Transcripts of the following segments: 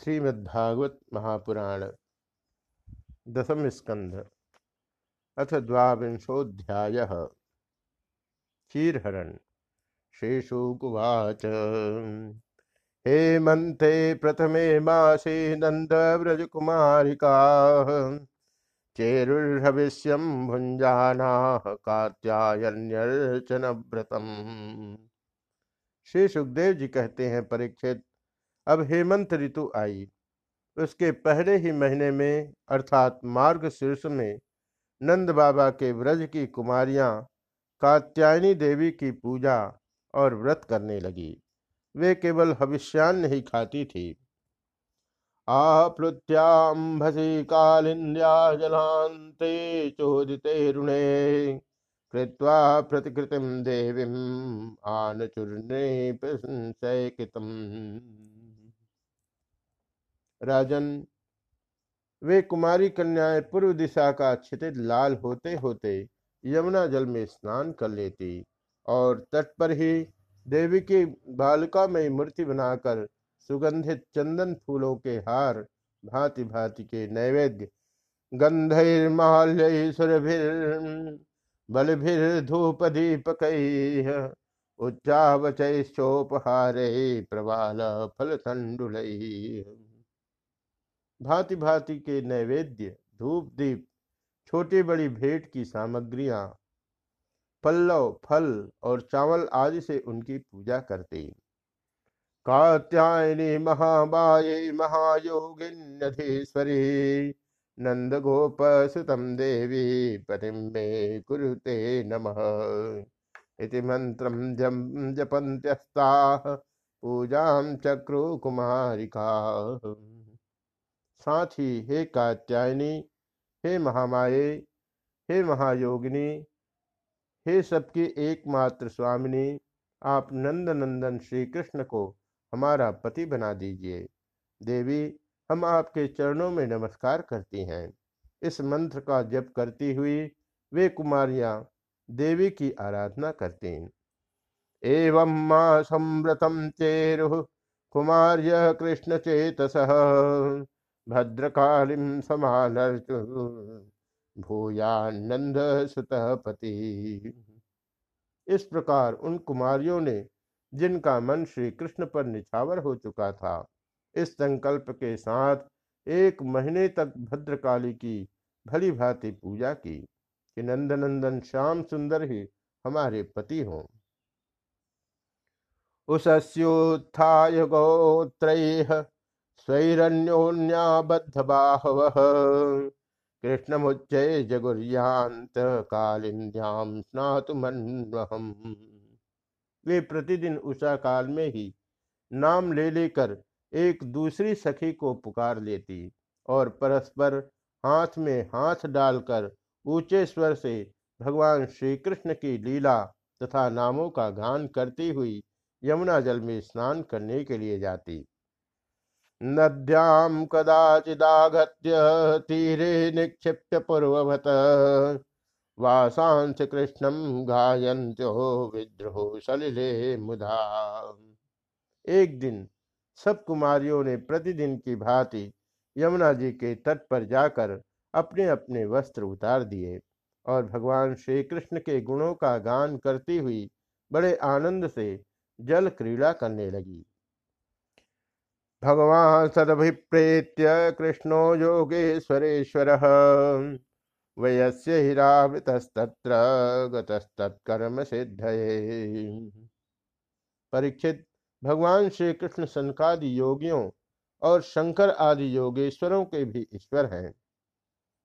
श्रीमद्भागवत महापुराण दशम स्कंध अथ द्वांशोध्याय चीरहरण शेषुकुवाच हेमंते प्रथमे मासे नंदव्रजकुमारिका चेरुर्भविष्यम भुंजाना कात्यायन्यर्चन व्रतम श्री सुखदेव जी कहते हैं, परीक्षित अब हेमंत ऋतु आई। उसके पहले ही महीने में, अर्थात मार्ग शीर्ष में, नंद बाबा के व्रज की कुमारियाँ कात्यायनी देवी की पूजा और व्रत करने लगी। वे केवल हविष्यान नहीं खाती थी। आप्लुत्याम्भसी कालिंद्या जलांते चोदिते रुणे कृत्वा प्रतिकृतिम देवीम आनचूर्णे संशयकितम राजन, वे कुमारी कन्याएँ पूर्व दिशा का क्षितिज लाल होते होते यमुना जल में स्नान कर लेती और तट पर ही देवी की बालिका में मूर्ति बनाकर सुगंधित चंदन फूलों के हार भांति भांति के नैवेद्य गंधर्माल्य सुरभिर, बलभिर धूप दीपक उच्चावचोपहारे प्रवाल फल तंडुल भांति भांति के नैवेद्य, धूप दीप, छोटी बड़ी भेंट की सामग्रियाँ, पल्लव, फल और चावल आदि से उनकी पूजा करते कात्यायनी महाबाये महायोगिन्यधीश्वरी नंद गोप सुतम देवी पतिम मे कुरुते नमः। इति जपंत्यस्ता पूजा चक्रु कुमारिका साथ ही हे कात्यायनी, हे महामाये, हे महायोगिनी, हे सबकी एकमात्र स्वामिनी, आप नंद नंदन श्री कृष्ण को हमारा पति बना दीजिए। देवी, हम आपके चरणों में नमस्कार करती हैं। इस मंत्र का जप करती हुई वे कुमारियाँ देवी की आराधना करती। एवं माँ संव्रतम चेरु कुमार्य कृष्ण चेतस भद्रकालीं समानर्तु भूयानंद सुतपति। इस प्रकार उन कुमारियों ने, जिनका मन श्री कृष्ण पर निछावर हो चुका था, इस संकल्प के साथ एक महीने तक भद्रकाली की भली भांति पूजा की, कि नंदनंदन श्याम सुंदर ही हमारे पति हों। उसस्योत्थाय गोत्र स्वैरन्योन्याबद्धबाहवः कृष्णमुच्चय जगुर्यांत कालिंद्याम स्नातुमन्वहम। वे प्रतिदिन उषा काल में ही नाम ले लेकर एक दूसरी सखी को पुकार लेती और परस्पर हाथ में हाथ डालकर ऊँचे स्वर से भगवान श्री कृष्ण की लीला तथा नामों का गान करती हुई यमुना जल में स्नान करने के लिए जाती। नद्यां कदाचिदागत्य तीरे निक्षिप्य पूर्ववत। वासांस कृष्णं गायन्त्यो विद्रोह सलिले मुधा एक दिन सब कुमारियों ने प्रतिदिन की भांति यमुना जी के तट पर जाकर अपने अपने वस्त्र उतार दिए और भगवान श्री कृष्ण के गुणों का गान करती हुई बड़े आनंद से जल क्रीड़ा करने लगी। भगवान सदभिप्रेत्य कृष्णो योगेश्वरेश्वर। वयस्य हिरावृतस्तत्र गतस्तत्कर्म सिद्ध परीक्षित, भगवान श्री कृष्ण संकादि योगियों और शंकर आदि योगेश्वरों के भी ईश्वर हैं।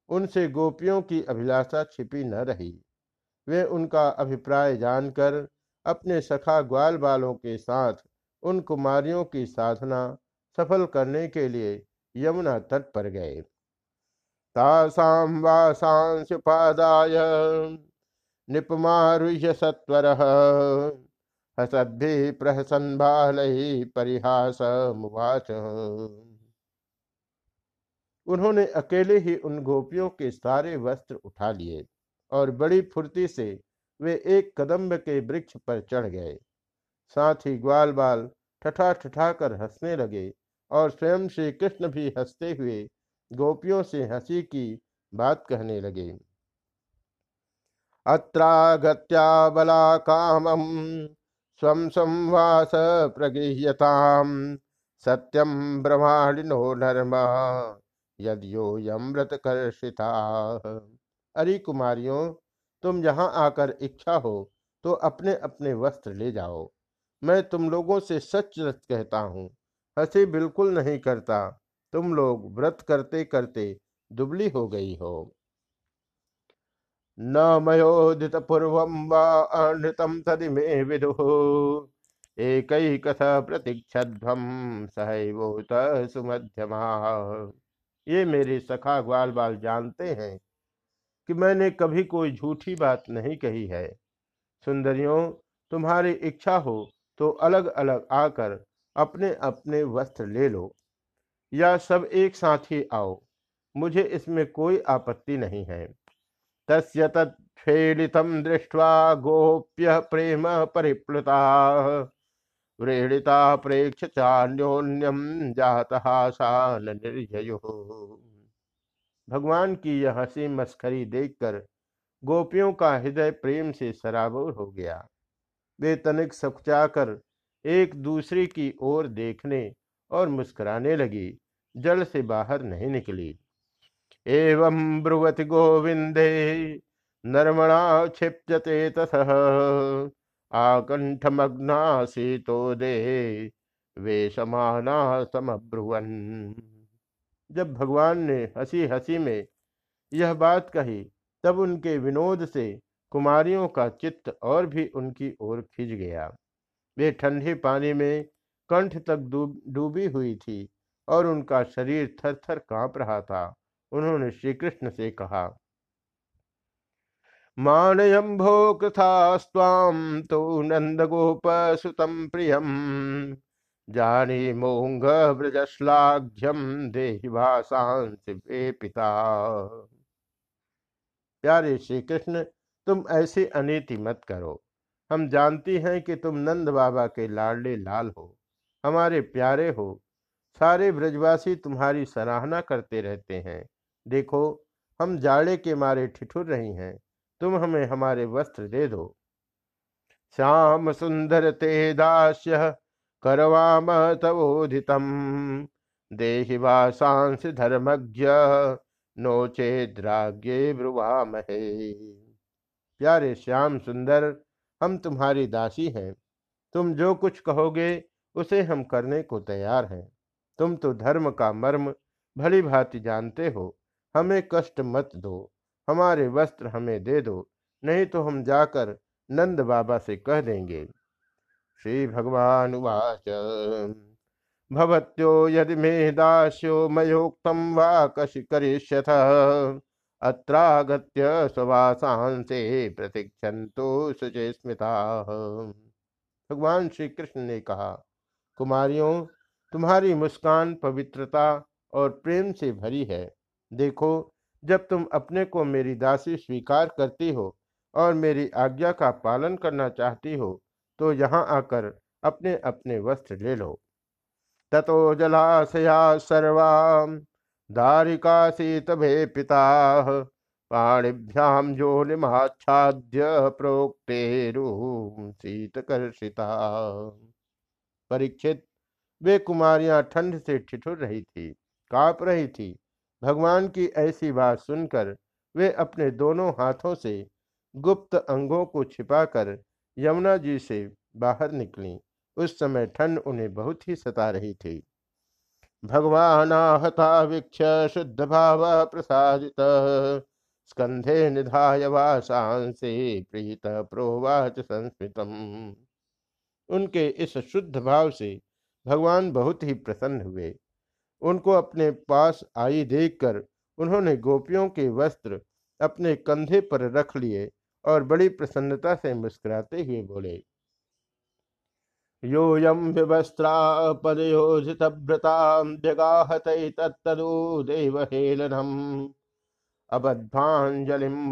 उनसे गोपियों की अभिलाषा छिपी न रही। वे उनका अभिप्राय जानकर, अपने सखा ग्वाल बालों के साथ, उन कुमारियों की साधना सफल करने के लिए यमुना तट पर गए। तासाम निपमारुह्य सत्वर, हसद्भि प्रहसन बाल ही परिहास मुवाच। उन्होंने अकेले ही उन गोपियों के सारे वस्त्र उठा लिए और बड़ी फुर्ती से वे एक कदम्ब के वृक्ष पर चढ़ गए। साथ ही ग्वाल बाल ठठा ठठा कर हंसने लगे और स्वयं श्री कृष्ण भी हँसते हुए गोपियों से हँसी की बात कहने लगे। अत्रागत्या बला कामम स्वम संवास प्रगृह्यताम सत्यम ब्रह्मांडिनो नर्म, यदयो यमृत कर्षिता। अरे कुमारियों, तुम यहाँ आकर इच्छा हो तो अपने अपने वस्त्र ले जाओ। मैं तुम लोगों से सच सच कहता हूँ। हँसी बिल्कुल नहीं करता। तुम लोग व्रत करते करते दुबली हो गई हो। न मयोदित पूर्व अनृतम तदिमे विदु। एक कथ प्रतीक्षध्वम सुमध्यमा। ये मेरे सखा ग्वाल बाल जानते हैं कि मैंने कभी कोई झूठी बात नहीं कही है। सुंदरियों, तुम्हारी इच्छा हो तो अलग अलग आकर अपने अपने वस्त्र ले लो या सब एक साथ ही आओ। मुझे इसमें कोई आपत्ति नहीं है। तस्य तत्फेलितम दृष्ट्वा गोप्य प्रेम परिप्लुता। व्रीडिता प्रेक्ष चान्योन्यम जातहासान निर्जयो। भगवान की यह हँसी मस्खरी देखकर गोपियों का हृदय प्रेम से सराबोर हो गया। वे तनिक सकुचाकर एक दूसरे की ओर देखने और मुस्कुराने लगी। जल से बाहर नहीं निकली। एवं ब्रुवत गोविंदे, नर्मणा क्षिप्यते तथ आकंठमग्ना सीतो दे वे समाना समब्रुवन। जब भगवान ने हँसी हँसी में यह बात कही, तब उनके विनोद से कुमारियों का चित्त और भी उनकी ओर खिंच गया। वे ठंडे पानी में कंठ तक डूबी हुई थी और उनका शरीर थर थर काँप रहा था। उन्होंने श्री कृष्ण से कहा मानयम्भो कृथास्वाम तो नंद गोप सुतम प्रियम। जानी मोंग ब्रजश्लाघ्यम भाषांस पिता। प्यारे श्री कृष्ण तुम ऐसी अनिति मत करो। हम जानती हैं कि तुम नंद बाबा के लाडले लाल हो, हमारे प्यारे हो। सारे ब्रजवासी तुम्हारी सराहना करते रहते हैं। देखो, हम जाड़े के मारे ठिठुर रही हैं, तुम हमें हमारे वस्त्र दे दो। श्याम सुंदर ते दास्य करवाम तवोदितम। देहि वासांस धर्मज्ञ नोचे द्राग्ये ब्रुवामहे। प्यारे श्याम सुंदर हम तुम्हारी दासी हैं। तुम जो कुछ कहोगे, उसे हम करने को तैयार हैं। तुम तो धर्म का मर्म भली भांति जानते हो। हमें कष्ट मत दो। हमारे वस्त्र हमें दे दो। नहीं तो हम जाकर नंद बाबा से कह देंगे, श्री भगवान वाच भवत्यो यदि मे दास्यो मयोक्तम वा कशि करिष्यथ। अत्रागत्य स्ववासांसे प्रतीक्षंतो सुचे स्मिता भगवान श्री कृष्ण ने कहा, कुमारियों, तुम्हारी मुस्कान पवित्रता और प्रेम से भरी है। देखो, जब तुम अपने को मेरी दासी स्वीकार करती हो और मेरी आज्ञा का पालन करना चाहती हो तो यहाँ आकर अपने अपने वस्त्र ले लो। ततो जलाशया सर्वा दारिका भे पिता पाणिभ्याम जो निमाच्छाद्य प्रोक्तेरु शीतकर्षिता। परीक्षित, वे कुमारियाँ ठंड से ठिठुर रही थी, काँप रही थी। भगवान की ऐसी बात सुनकर वे अपने दोनों हाथों से गुप्त अंगों को छिपाकर यमुना जी से बाहर निकली। उस समय ठंड उन्हें बहुत ही सता रही थी। भगवानाहता वीक्ष शुद्ध भाव प्रसादित। स्कंधे निधाय वासांसे प्रीत प्रोवाच संस्मितम। उनके इस शुद्ध भाव से भगवान बहुत ही प्रसन्न हुए। उनको अपने पास आई देखकर उन्होंने गोपियों के वस्त्र अपने कंधे पर रख लिए और बड़ी प्रसन्नता से मुस्कुराते हुए बोले योऽयं विवस्त्रापदयोजितभ्रतां जगाहतैतत्तदु देवहेलनम्। अबद्धाञ्जलिं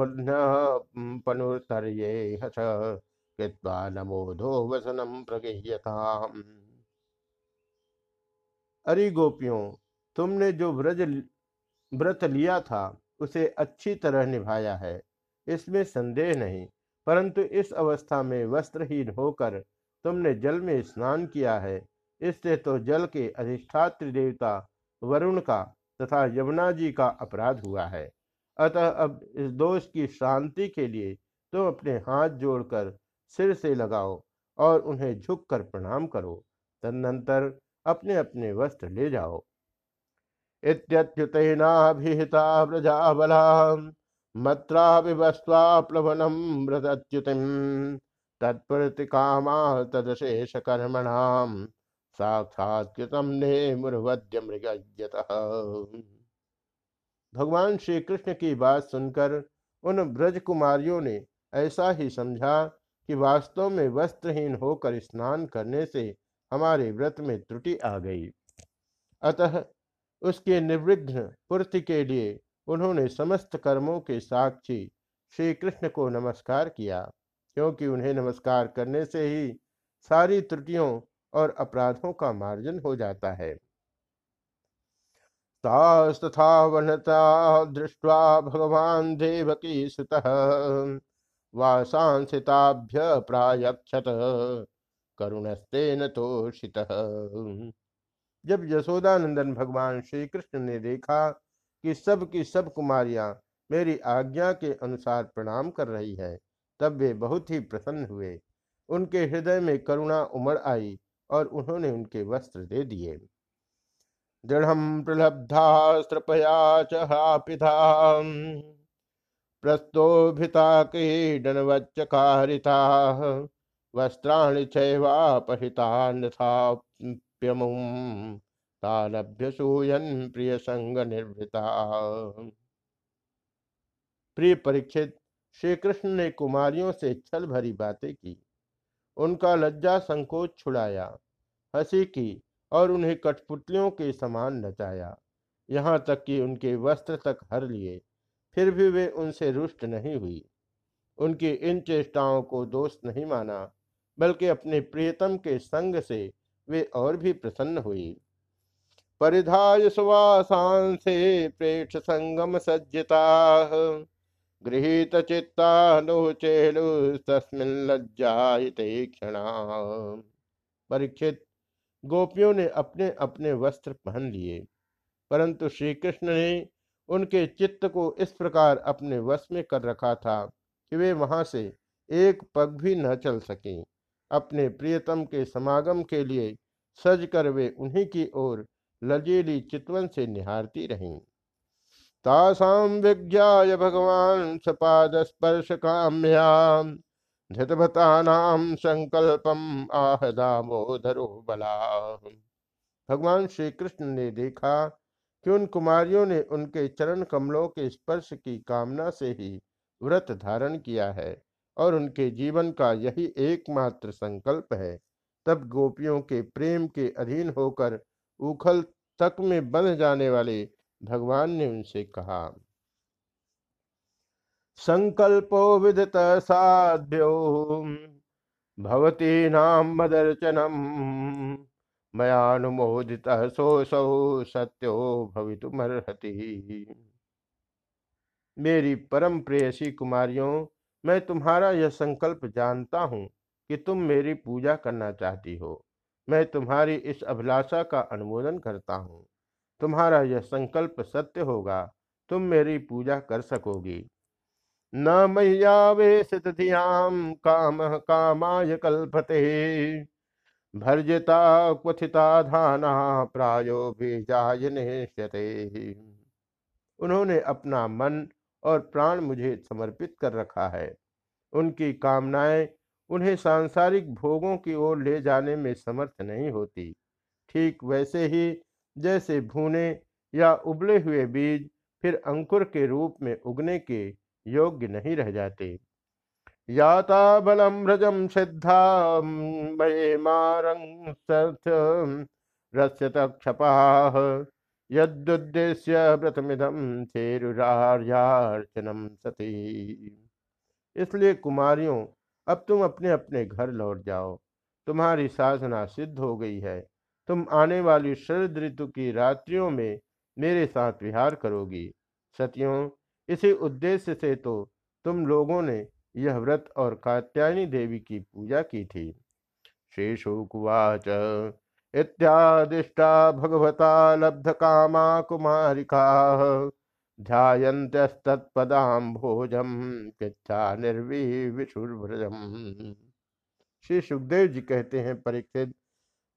पनुर्तर्ये हस कृत्वा नमोधो वसनं प्रगह्यताम्। अरे गोपियों, तुमने जो व्रज व्रत लिया था, उसे अच्छी तरह निभाया है। इसमें संदेह नहीं, परंतु इस अवस्था में वस्त्रहीन होकर तुमने जल में स्नान किया है। इससे तो जल के अधिष्ठात्र देवता वरुण का तथा यमुना जी का अपराध हुआ है। अतः अब इस दोष की शांति के लिए तुम अपने हाथ जोड़कर सिर से लगाओ और उन्हें झुककर प्रणाम करो। तदनंतर अपने अपने वस्त्र ले जाओ। इत्युतेनाभिहिता व्रजाबला मत्रा विवस्वा प्लवनम तत्प्रतिकामा तदशेष कर्मणाम साक्षात्कृतम ने मुर्वद्य मृगत भगवान श्री कृष्ण की बात सुनकर उन ब्रज कुमारियों ने ऐसा ही समझा कि वास्तव में वस्त्रहीन होकर स्नान करने से हमारे व्रत में त्रुटि आ गई। अतः उसके निर्विघ्न पूर्ति के लिए उन्होंने समस्त कर्मों के साक्षी श्री कृष्ण को नमस्कार किया। क्योंकि उन्हें नमस्कार करने से ही सारी त्रुटियों और अपराधों का मार्जन हो जाता है। तथा वनता दृष्ट्वा भगवान देवकी सुत, वासांसिताभ्य प्रायक्षत करुणस्तेन तोषित जब यशोदानंदन भगवान श्री कृष्ण ने देखा कि सब की सब कुमारियाँ मेरी आज्ञा के अनुसार प्रणाम कर रही है तब वे बहुत ही प्रसन्न हुए। उनके हृदय में करुणा उमड़ आई और उन्होंने उनके वस्त्र दे दिए। दृढ़ चिधा प्रस्तोभिता वस्त्राणि तालभ्य सूयन प्रिय संग निर्भृता प्रिय परीक्षित श्री कृष्ण ने कुमारियों से छल भरी बातें की। उनका लज्जा संकोच छुड़ाया, हँसी की और उन्हें कठपुतलियों के समान नचाया। यहाँ तक कि उनके वस्त्र तक हर लिए, फिर भी वे उनसे रुष्ट नहीं हुई। उनकी इन चेष्टाओं को दोष नहीं माना, बल्कि अपने प्रियतम के संग से वे और भी प्रसन्न हुई। परिधाय सुवासांसे प्रेक्ष संगम सज्जिता गृहित चित्ता नो तस्मिन लज्जाते क्षणा परीक्षित, गोपियों ने अपने अपने वस्त्र पहन लिए, परंतु श्री कृष्ण ने उनके चित्त को इस प्रकार अपने वश में कर रखा था कि वे वहाँ से एक पग भी न चल सके। अपने प्रियतम के समागम के लिए सज कर वे उन्हीं की ओर लजीली चितवन से निहारती रहीं। तासाम विज्ञाय भगवान सपाद स्पर्श काम्याम धृतभतानाम संकल्पम आह दामोदरो बला भगवान श्री कृष्ण ने देखा कि उन कुमारियों ने उनके चरण कमलों के स्पर्श की कामना से ही व्रत धारण किया है और उनके जीवन का यही एकमात्र संकल्प है। तब गोपियों के प्रेम के अधीन होकर उखल तक में बंध जाने वाले भगवान ने उनसे कहा, संकल्पो विदत साध्यो, भवती नाम मदर्चनम। मयानुमोदित सोसौ सत्यो भवितुमर्हति। मेरी परम प्रेयसी कुमारियों, मैं तुम्हारा यह संकल्प जानता हूँ कि तुम मेरी पूजा करना चाहती हो। मैं तुम्हारी इस अभिलाषा का अनुमोदन करता हूँ। तुम्हारा यह संकल्प सत्य होगा, तुम मेरी पूजा कर सकोगी। न मैयावेशित धियाम काम कामाय कल्पते। भर्जिता क्वथिता धाना प्रायो बीजाय निश्यते उन्होंने अपना मन और प्राण मुझे समर्पित कर रखा है। उनकी कामनाएँ उन्हें सांसारिक भोगों की ओर ले जाने में समर्थ नहीं होती। ठीक वैसे ही जैसे भूने या उबले हुए बीज फिर अंकुर के रूप में उगने के योग्य नहीं रह जाते। याता बलम रजम सिद्धा इसलिए कुमारियों, अब तुम अपने अपने घर लौट जाओ। तुम्हारी साधना सिद्ध हो गई है। तुम आने वाली शरद ऋतु की रात्रियों में मेरे साथ विहार करोगी। सतियों, इसी उद्देश्य से तो तुम लोगों ने यह व्रत और कात्यायनी देवी की पूजा की थी। श्री शुकुवाच। इत्यादिष्टा भगवता लब्ध कामा कुमारिका। ध्यायंतस्तत्पदाम भोजम किच्छा निर्विशुर्भ्रजम श्री सुखदेव जी कहते हैं, परीक्षित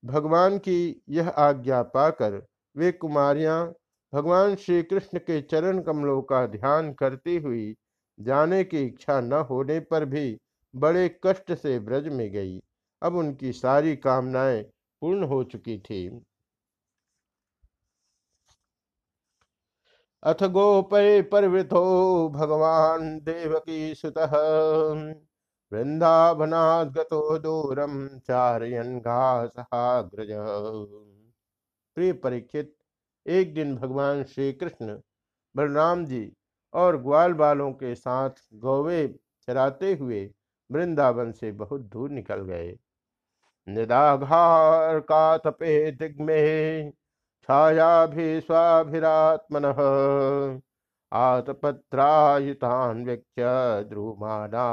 भगवान की यह आज्ञा पाकर वे कुमारियाँ भगवान श्री कृष्ण के चरण कमलों का ध्यान करती हुई जाने की इच्छा न होने पर भी बड़े कष्ट से ब्रज में गई। अब उनकी सारी कामनाएँ पूर्ण हो चुकी थी। अथ गोपय परवृथो भगवान देवकी सुत। वृंदावनाद गतो दूरम चारयन घासहाग्रज। प्रिय परीक्षित एक दिन भगवान श्री कृष्ण बलराम जी और ग्वाल बालों के साथ गौवे चराते हुए वृंदावन से बहुत दूर निकल गए। निदाघार का तपे दिग्मे छाया भी स्वाभिरात्मन। आतपत्रायुतान व्यक्ष द्रुमाना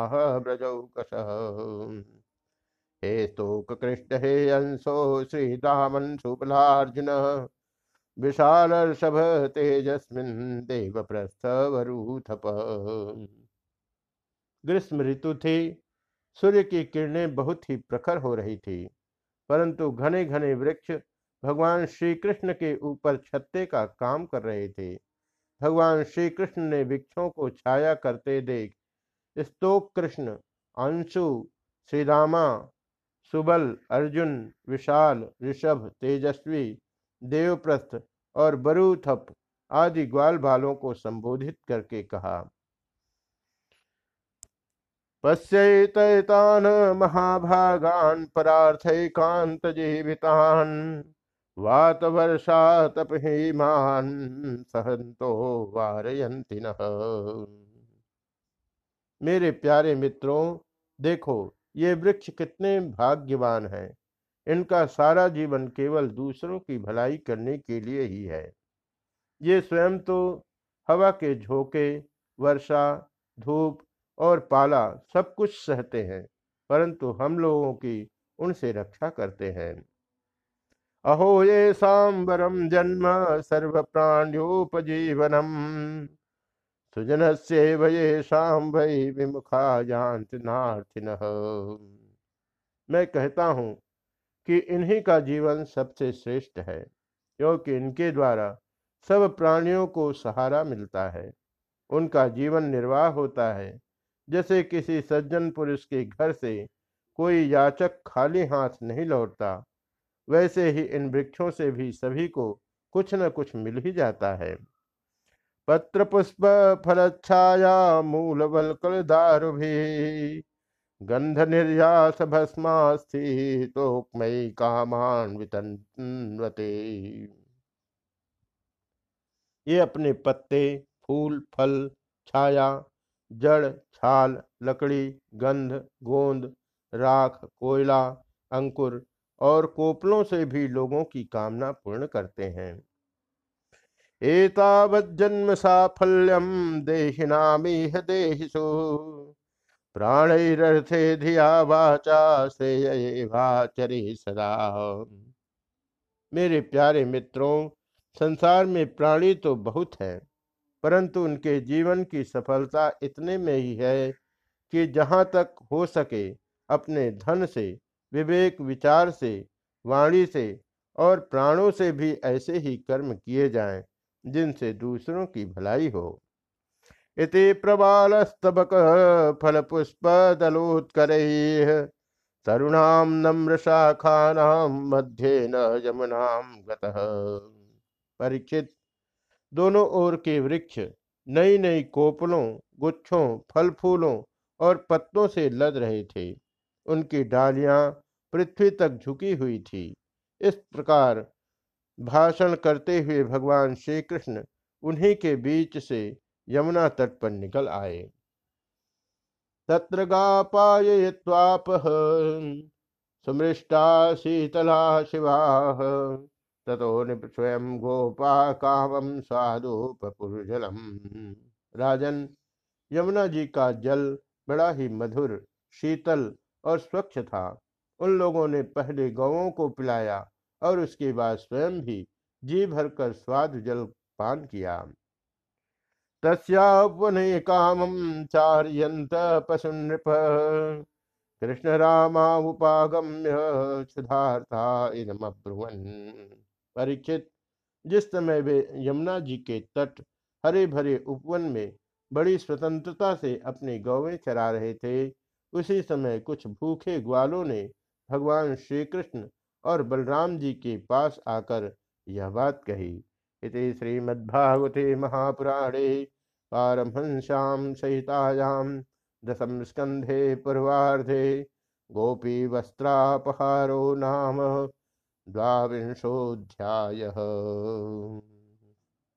हे स्तोक कृष्ण हे अंशो श्रीदामन सुबलार्जुन विशालर्षभ तेजस्मिन देव प्रस्थवरूथप ग्रीष्म ऋतु थी सूर्य की किरणें बहुत ही प्रखर हो रही थी, परंतु घने घने वृक्ष भगवान श्री कृष्ण के ऊपर छत्ते का काम कर रहे थे। भगवान श्री कृष्ण ने वृक्षों को छाया करते देख। स्तोक कृष्ण, अंशु, श्रीरामा, सुबल, अर्जुन, विशाल, ऋषभ, तेजस्वी, देवप्रस्थ और बरूथप आदि ग्वाल बालों को संबोधित करके कहा। पश्यतान महाभागान परार्थकांत जीवितान वात वर्षा तपहीमान सहंतो वारयंति मेरे प्यारे मित्रों, देखो, ये वृक्ष कितने भाग्यवान हैं। इनका सारा जीवन केवल दूसरों की भलाई करने के लिए ही है। ये स्वयं तो हवा के झोंके, वर्षा, धूप और पाला सब कुछ सहते हैं, परंतु हम लोगों की उनसे रक्षा करते हैं। अहो ये सांबरम जन्म सर्व प्राण्योपजीवनम सुजन से भये शाम भय विमुखा जानत नार्थिन मैं कहता हूँ कि इन्हीं का जीवन सबसे श्रेष्ठ है, क्योंकि इनके द्वारा सब प्राणियों को सहारा मिलता है। उनका जीवन निर्वाह होता है, जैसे किसी सज्जन पुरुष के घर से कोई याचक खाली हाथ नहीं लौटता। वैसे ही इन वृक्षों से भी सभी को कुछ न कुछ मिल ही जाता है। पत्र पुष्प फल छाया मूल बल दारु भी गंध निर्यास भस्मास्थितोक्मयी कामान वितन्वते ये अपने पत्ते, फूल, फल, छाया, जड़, छाल, लकड़ी, गंध, गोंद, राख, कोयला, अंकुर और कोपलों से भी लोगों की कामना पूर्ण करते हैं। एतावज्जन्म साफल्यम देहिनामीह देहिषु प्राणरथे धिया वाचा श्रेयवाचरे सदा। मेरे प्यारे मित्रों, संसार में प्राणी तो बहुत है, परंतु उनके जीवन की सफलता इतने में ही है कि जहाँ तक हो सके, अपने धन से विवेक विचार से, वाणी से और प्राणों से भी ऐसे ही कर्म किए जाएँ, जिनसे दूसरों की भलाई हो। इति प्रबालस्तबक फलपुष्पदलोत्करैः तरुणां नम्रशाखानां मध्ये न यमुनां गतः। परीक्षित, दोनों ओर के वृक्ष नई नई कोपलों, गुच्छों फल फूलों और पत्तों से लद रहे थे। उनकी डालियाँ पृथ्वी तक झुकी हुई थी। इस प्रकार भाषण करते हुए भगवान श्री कृष्ण उन्हीं के बीच से यमुना तट पर निकल आए। तत्र सुमृष्टा शीतला शिवा, ततो स्वयं गोपा कामम स्वादुपपुरजलम राजन, यमुना जी का जल बड़ा ही मधुर, शीतल और स्वच्छ था। उन लोगों ने पहले गौों को पिलाया और उसके बाद स्वयं भी जी भरकर स्वाद जल पान किया। तस्यावने कामम चार्यंत पशु नृप कृष्ण रामाउपागम्य क्षुधार्था इदमब्रुवन। परीक्षित, जिस समय वे यमुना जी के तट हरे भरे उपवन में बड़ी स्वतंत्रता से अपनी गौवें चरा रहे थे, उसी समय कुछ भूखे ग्वालों ने भगवान श्री कृष्ण और बलराम जी के पास आकर यह बात कही। इति श्रीमद्भागवते महापुराणे पारमहंस्यां सहितायां दशम स्कंधे पूर्वाधे गोपी वस्त्रापहारो नाम द्वांशोऽध्यायः